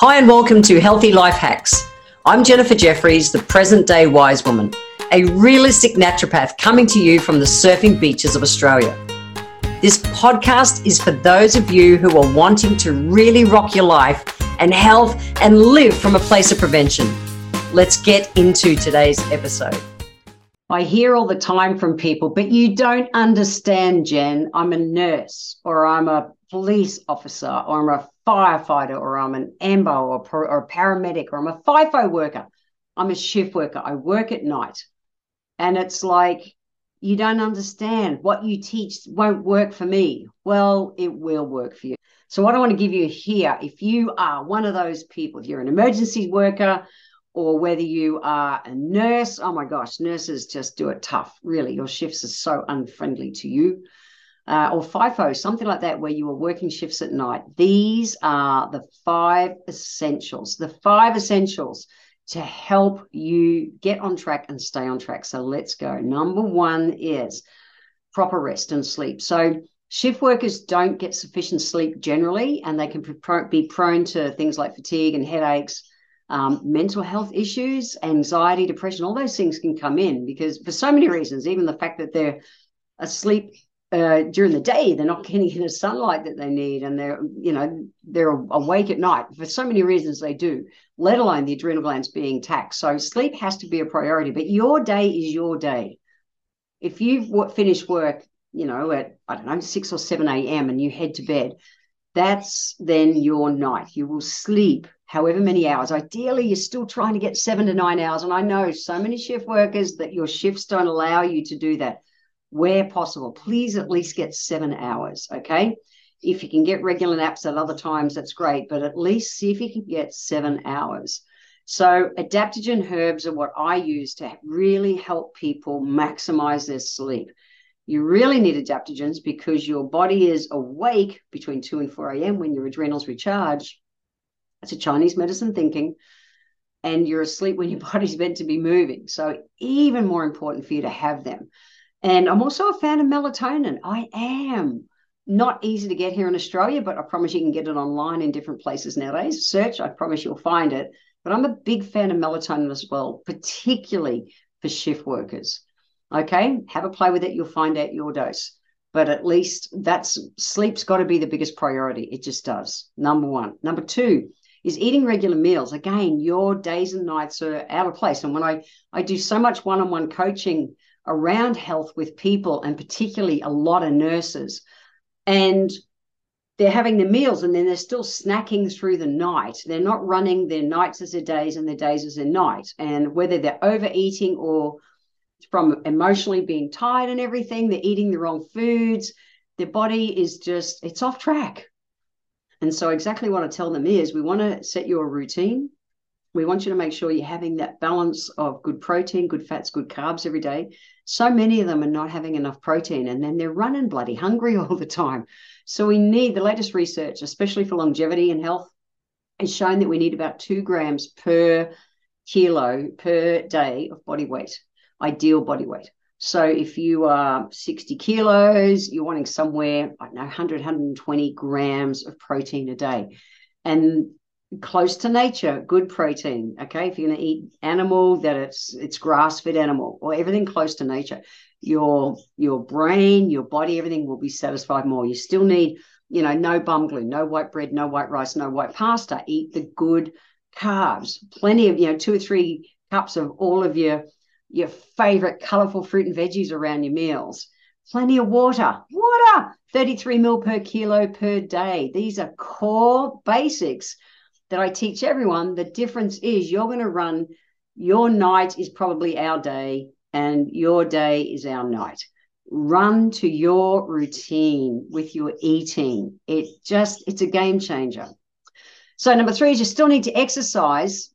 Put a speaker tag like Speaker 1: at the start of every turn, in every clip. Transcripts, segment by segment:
Speaker 1: Hi, and welcome to Healthy Life Hacks. I'm Jennifer Jefferies, the present day wise woman, a realistic naturopath coming to you from the surfing beaches of Australia. This podcast is for those of you who are wanting to really rock your life and health and live from a place of prevention. Let's get into today's episode. I hear all the time from people, but you don't understand, Jen. I'm a nurse or I'm a police officer or I'm a firefighter or I'm an AMBO or, or a paramedic or I'm a FIFO worker. I'm a shift worker. I work at night. And it's like, you don't understand what you teach won't work for me. Well, it will work for you. So, what I want to give you here, if you are one of those people, if you're an emergency worker or whether you are a nurse, oh my gosh, nurses just do it tough. Really, your shifts are so unfriendly to you uh, or FIFO, something like that, where you are working shifts at night. These are the five essentials, the five essentials to help you get on track and stay on track. So let's go. Number one is proper rest and sleep. So shift workers don't get sufficient sleep generally, and they can be prone to things like fatigue and headaches. Um, mental health issues, anxiety, depression, all those things can come in because for so many reasons, even the fact that they're asleep uh, during the day they're not getting the sunlight that they need and they're you know they're awake at night for so many reasons they do let alone the adrenal glands being taxed so sleep has to be a priority but your day is your day. If you've finished work you know at i don't know 6 or 7 a.m and you head to bed that's then your night. You will sleep however many hours. Ideally you're still trying to get seven to nine hours and i know so many shift workers that your shifts don't allow you to do that where possible. Please at least get seven hours, okay? If you can get regular naps at other times, that's great, but at least see if you can get seven hours. So, adaptogen herbs are what I use to really help people maximize their sleep. You really need adaptogens because your body is awake between 2 and 4 a.m. when your adrenals recharge. That's a Chinese medicine thinking. And you're asleep when your body's meant to be moving. So, even more important for you to have them. And I'm also a fan of melatonin. I am. Not easy to get here in Australia, but I promise you can get it online in different places nowadays. Search, I promise you'll find it. But I'm a big fan of melatonin as well, particularly for shift workers. Okay, have a play with it. You'll find out your dose. But at least that's sleep's got to be the biggest priority. It just does. Number one. Number two is eating regular meals. Again, your days and nights are out of place. And when I I do so much one-on-one coaching around health with people and particularly a lot of nurses. And they're having their meals and then they're still snacking through the night. They're not running their nights as their days and their days as their night. And whether they're overeating or from emotionally being tired and everything, they're eating the wrong foods. Their body is just, it's off track. And so, exactly what I tell them is we want to set you a routine. We want you to make sure you're having that balance of good protein, good fats, good carbs every day so many of them are not having enough protein and then they're running bloody hungry all the time. So we need the latest research, especially for longevity and health, is shown that we need about two grams per kilo per day of body weight, ideal body weight. So if you are 60 kilos, you're wanting somewhere, I don't know, 100, 120 grams of protein a day. And close to nature, good protein. Okay, if you're going to eat animal, that it's it's grass fed animal or everything close to nature. Your your brain, your body, everything will be satisfied more. You still need, you know, no bum glue, no white bread, no white rice, no white pasta. Eat the good carbs, plenty of you know two or three cups of all of your your favorite colorful fruit and veggies around your meals. Plenty of water, water, 33 mil per kilo per day. These are core basics that I teach everyone. The difference is you're going to run your night is probably our day, and your day is our night. Run to your routine with your eating. It just, it's a game changer. So, number three is you still need to exercise.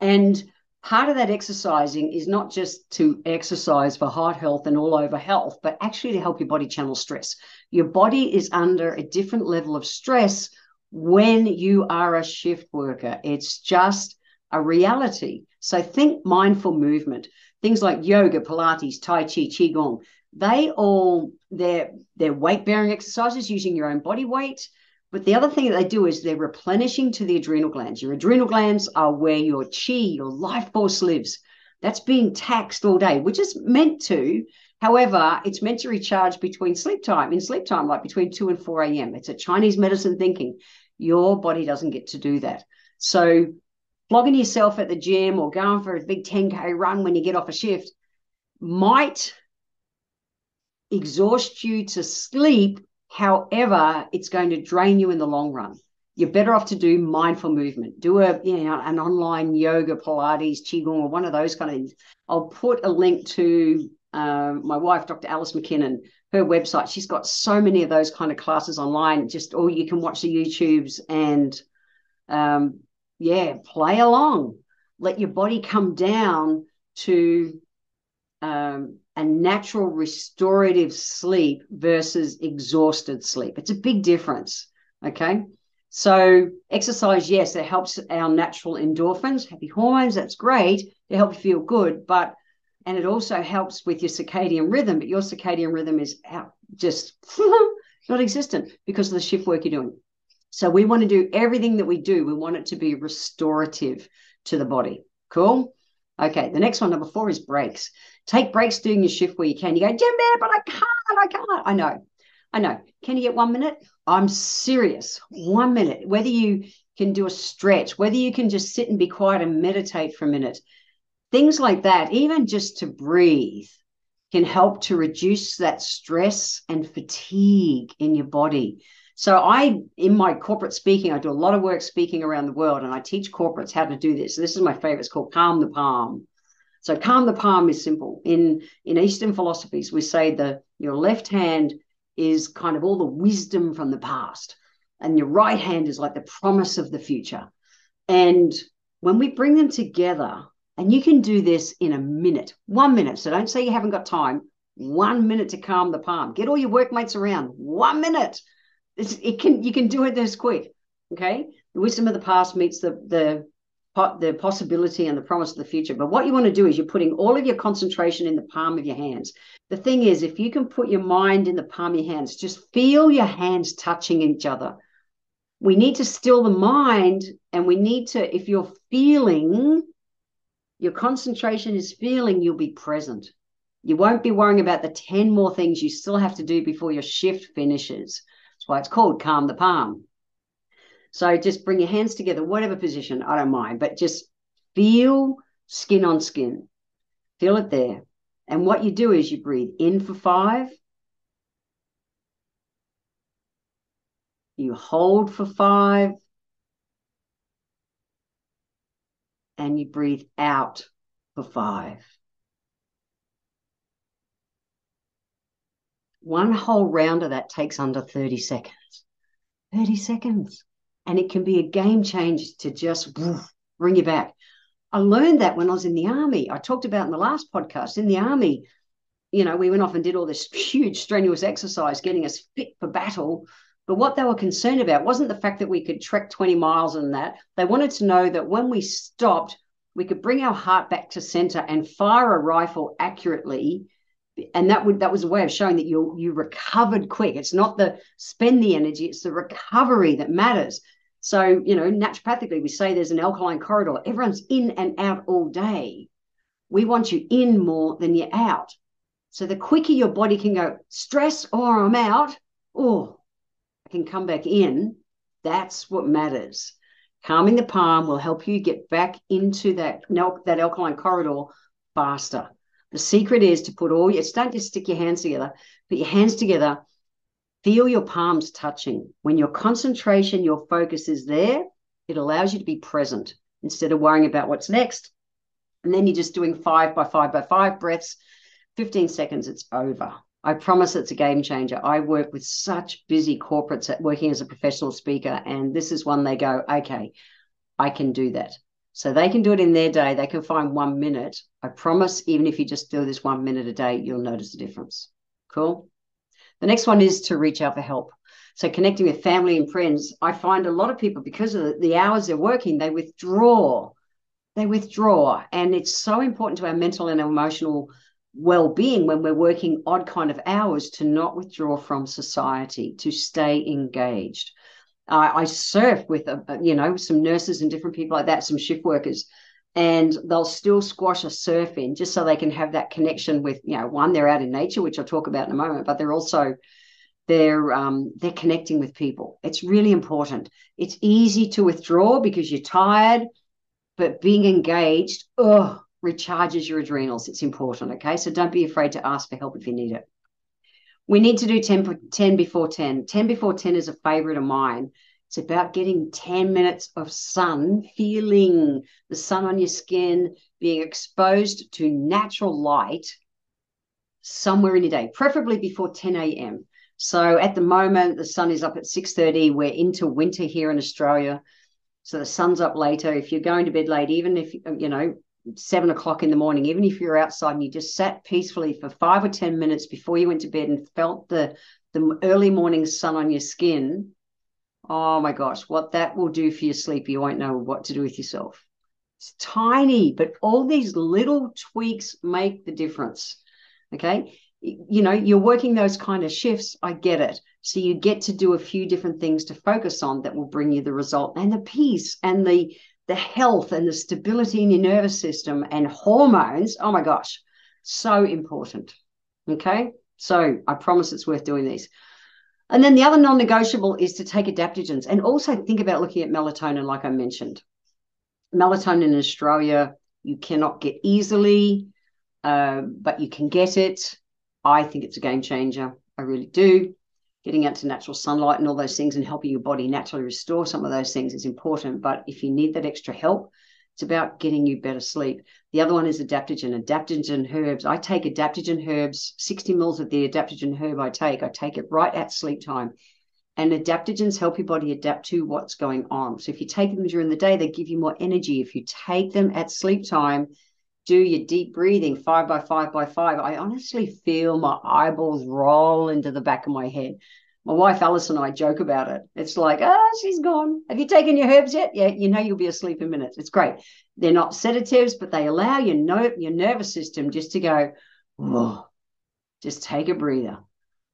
Speaker 1: And part of that exercising is not just to exercise for heart health and all over health, but actually to help your body channel stress. Your body is under a different level of stress when you are a shift worker. It's just a reality. So think mindful movement. Things like yoga, Pilates, Tai Chi, Qigong, they all they're they're weight bearing exercises using your own body weight. But the other thing that they do is they're replenishing to the adrenal glands. Your adrenal glands are where your chi, your life force lives. That's being taxed all day, which is meant to. However, it's meant to recharge between sleep time, in sleep time, like between 2 and 4 a.m. It's a Chinese medicine thinking. Your body doesn't get to do that. So, flogging yourself at the gym or going for a big 10K run when you get off a shift might exhaust you to sleep However, it's going to drain you in the long run. You're better off to do mindful movement. Do a you know an online yoga, Pilates, qigong, or one of those kind of things. I'll put a link to um, my wife, Dr. Alice McKinnon, her website. She's got so many of those kind of classes online. Just or you can watch the YouTubes and um, yeah, play along. Let your body come down to um, a natural restorative sleep versus exhausted sleep. It's a big difference. Okay. So, exercise, yes, it helps our natural endorphins, happy hormones. That's great. It helps you feel good. But, and it also helps with your circadian rhythm. But your circadian rhythm is out, just not existent because of the shift work you're doing. So, we want to do everything that we do, we want it to be restorative to the body. Cool. Okay, the next one, number four, is breaks. Take breaks doing your shift where you can. You go, Jim, man, but I can't, I can't. I know, I know. Can you get one minute? I'm serious. One minute. Whether you can do a stretch, whether you can just sit and be quiet and meditate for a minute, things like that, even just to breathe, can help to reduce that stress and fatigue in your body. So I, in my corporate speaking, I do a lot of work speaking around the world, and I teach corporates how to do this. this is my favorite. It's called Calm the Palm. So calm the palm is simple. In in Eastern philosophies, we say the your left hand is kind of all the wisdom from the past, and your right hand is like the promise of the future. And when we bring them together, and you can do this in a minute, one minute. So don't say you haven't got time. One minute to calm the palm. Get all your workmates around. One minute it's, it can you can do it this quick. Okay, the wisdom of the past meets the the the possibility and the promise of the future. But what you want to do is you're putting all of your concentration in the palm of your hands. The thing is, if you can put your mind in the palm of your hands, just feel your hands touching each other. We need to still the mind, and we need to, if you're feeling, your concentration is feeling, you'll be present. You won't be worrying about the 10 more things you still have to do before your shift finishes That's why it's called calm the palm. So just bring your hands together, whatever position, I don't mind, but just feel skin on skin. Feel it there. And what you do is you breathe in for five, you hold for five, and you breathe out for five. One whole round of that takes under 30 seconds. 30 seconds. And it can be a game changer to just bring you back. I learned that when I was in the army. I talked about in the last podcast in the army, you know, we went off and did all this huge, strenuous exercise, getting us fit for battle. But what they were concerned about wasn't the fact that we could trek 20 miles and that. They wanted to know that when we stopped, we could bring our heart back to center and fire a rifle accurately. And that would that was a way of showing that you you recovered quick. It's not the spend the energy it's the recovery that matters. So you know naturopathically we say there's an alkaline corridor. Everyone's in and out all day. We want you in more than you're out. So the quicker your body can go stress or i'm out oh can come back in that's what matters calming the palm will help you get back into that that alkaline corridor faster the secret is to put all your, don't just stick your hands together, put your hands together, feel your palms touching. When your concentration, your focus is there, it allows you to be present instead of worrying about what's next. And then you're just doing five by five by five breaths, 15 seconds, it's over. I promise it's a game changer. I work with such busy corporates at working as a professional speaker, and this is one they go, okay, I can do that. So they can do it in their day. They can find one minute. I promise, even if you just do this one minute a day, you'll notice a difference. Cool. The next one is to reach out for help. So connecting with family and friends. I find a lot of people, because of the hours they're working, they withdraw. They withdraw. And it's so important to our mental and emotional well-being when we're working odd kind of hours to not withdraw from society, to stay engaged. I surf with, a, you know, some nurses and different people like that, some shift workers, and they'll still squash a surf in just so they can have that connection with, you know, one, they're out in nature, which I'll talk about in a moment, but they're also they're um, they're connecting with people. It's really important. It's easy to withdraw because you're tired, but being engaged, oh, recharges your adrenals. It's important. Okay, so don't be afraid to ask for help if you need it. We need to do 10, 10 before 10. 10 before 10 is a favorite of mine. It's about getting 10 minutes of sun, feeling the sun on your skin, being exposed to natural light somewhere in your day, preferably before 10 a.m. So at the moment, the sun is up at 6:30. We're into winter here in Australia. So the sun's up later. If you're going to bed late, even if you know, seven o'clock in the morning, even if you're outside and you just sat peacefully for five or 10 minutes before you went to bed and felt the, the early morning sun on your skin, oh my gosh, what that will do for your sleep, you won't know what to do with yourself. It's tiny, but all these little tweaks make the difference. Okay you know you're working those kind of shifts i get it so you get to do a few different things to focus on that will bring you the result and the peace and the the health and the stability in your nervous system and hormones oh my gosh so important okay so i promise it's worth doing these and then the other non-negotiable is to take adaptogens and also think about looking at melatonin like i mentioned melatonin in australia you cannot get easily uh, but you can get it I think it's a game changer. I really do. Getting out to natural sunlight and all those things and helping your body naturally restore some of those things is important. But if you need that extra help, it's about getting you better sleep. The other one is adaptogen. Adaptogen herbs. I take adaptogen herbs, 60 mils of the adaptogen herb I take. I take it right at sleep time. And adaptogens help your body adapt to what's going on. So if you take them during the day, they give you more energy. If you take them at sleep time, do your deep breathing five by five by five, I honestly feel my eyeballs roll into the back of my head. My wife Alice and I joke about it. It's like, ah, oh, she's gone. Have you taken your herbs yet? Yeah, you know you'll be asleep in minutes. It's great. They're not sedatives, but they allow your no- your nervous system just to go, oh, just take a breather.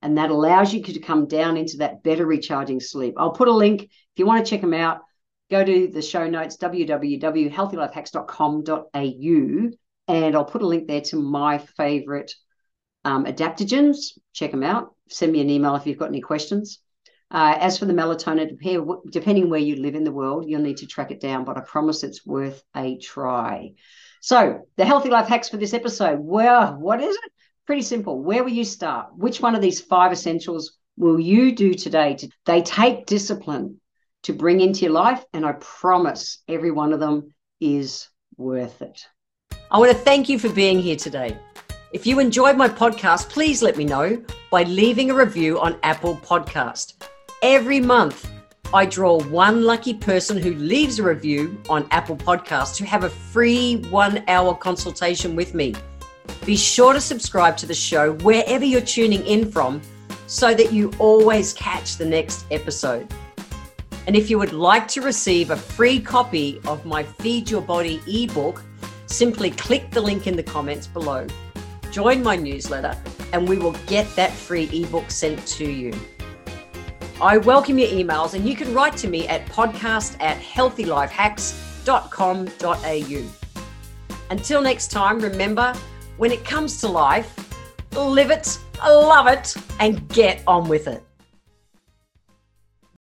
Speaker 1: And that allows you to come down into that better recharging sleep. I'll put a link if you want to check them out. Go to the show notes www.healthylifehacks.com.au and I'll put a link there to my favorite um, adaptogens. Check them out. Send me an email if you've got any questions. Uh, as for the melatonin, depending where you live in the world, you'll need to track it down, but I promise it's worth a try. So, the healthy life hacks for this episode. Well, what is it? Pretty simple. Where will you start? Which one of these five essentials will you do today? They take discipline to bring into your life, and I promise every one of them is worth it. I want to thank you for being here today. If you enjoyed my podcast, please let me know by leaving a review on Apple Podcast. Every month, I draw one lucky person who leaves a review on Apple Podcast to have a free one hour consultation with me. Be sure to subscribe to the show wherever you're tuning in from so that you always catch the next episode. And if you would like to receive a free copy of my Feed Your Body ebook, simply click the link in the comments below, join my newsletter, and we will get that free ebook sent to you. I welcome your emails, and you can write to me at podcast at healthylifehacks.com.au. Until next time, remember when it comes to life, live it, love it, and get on with it.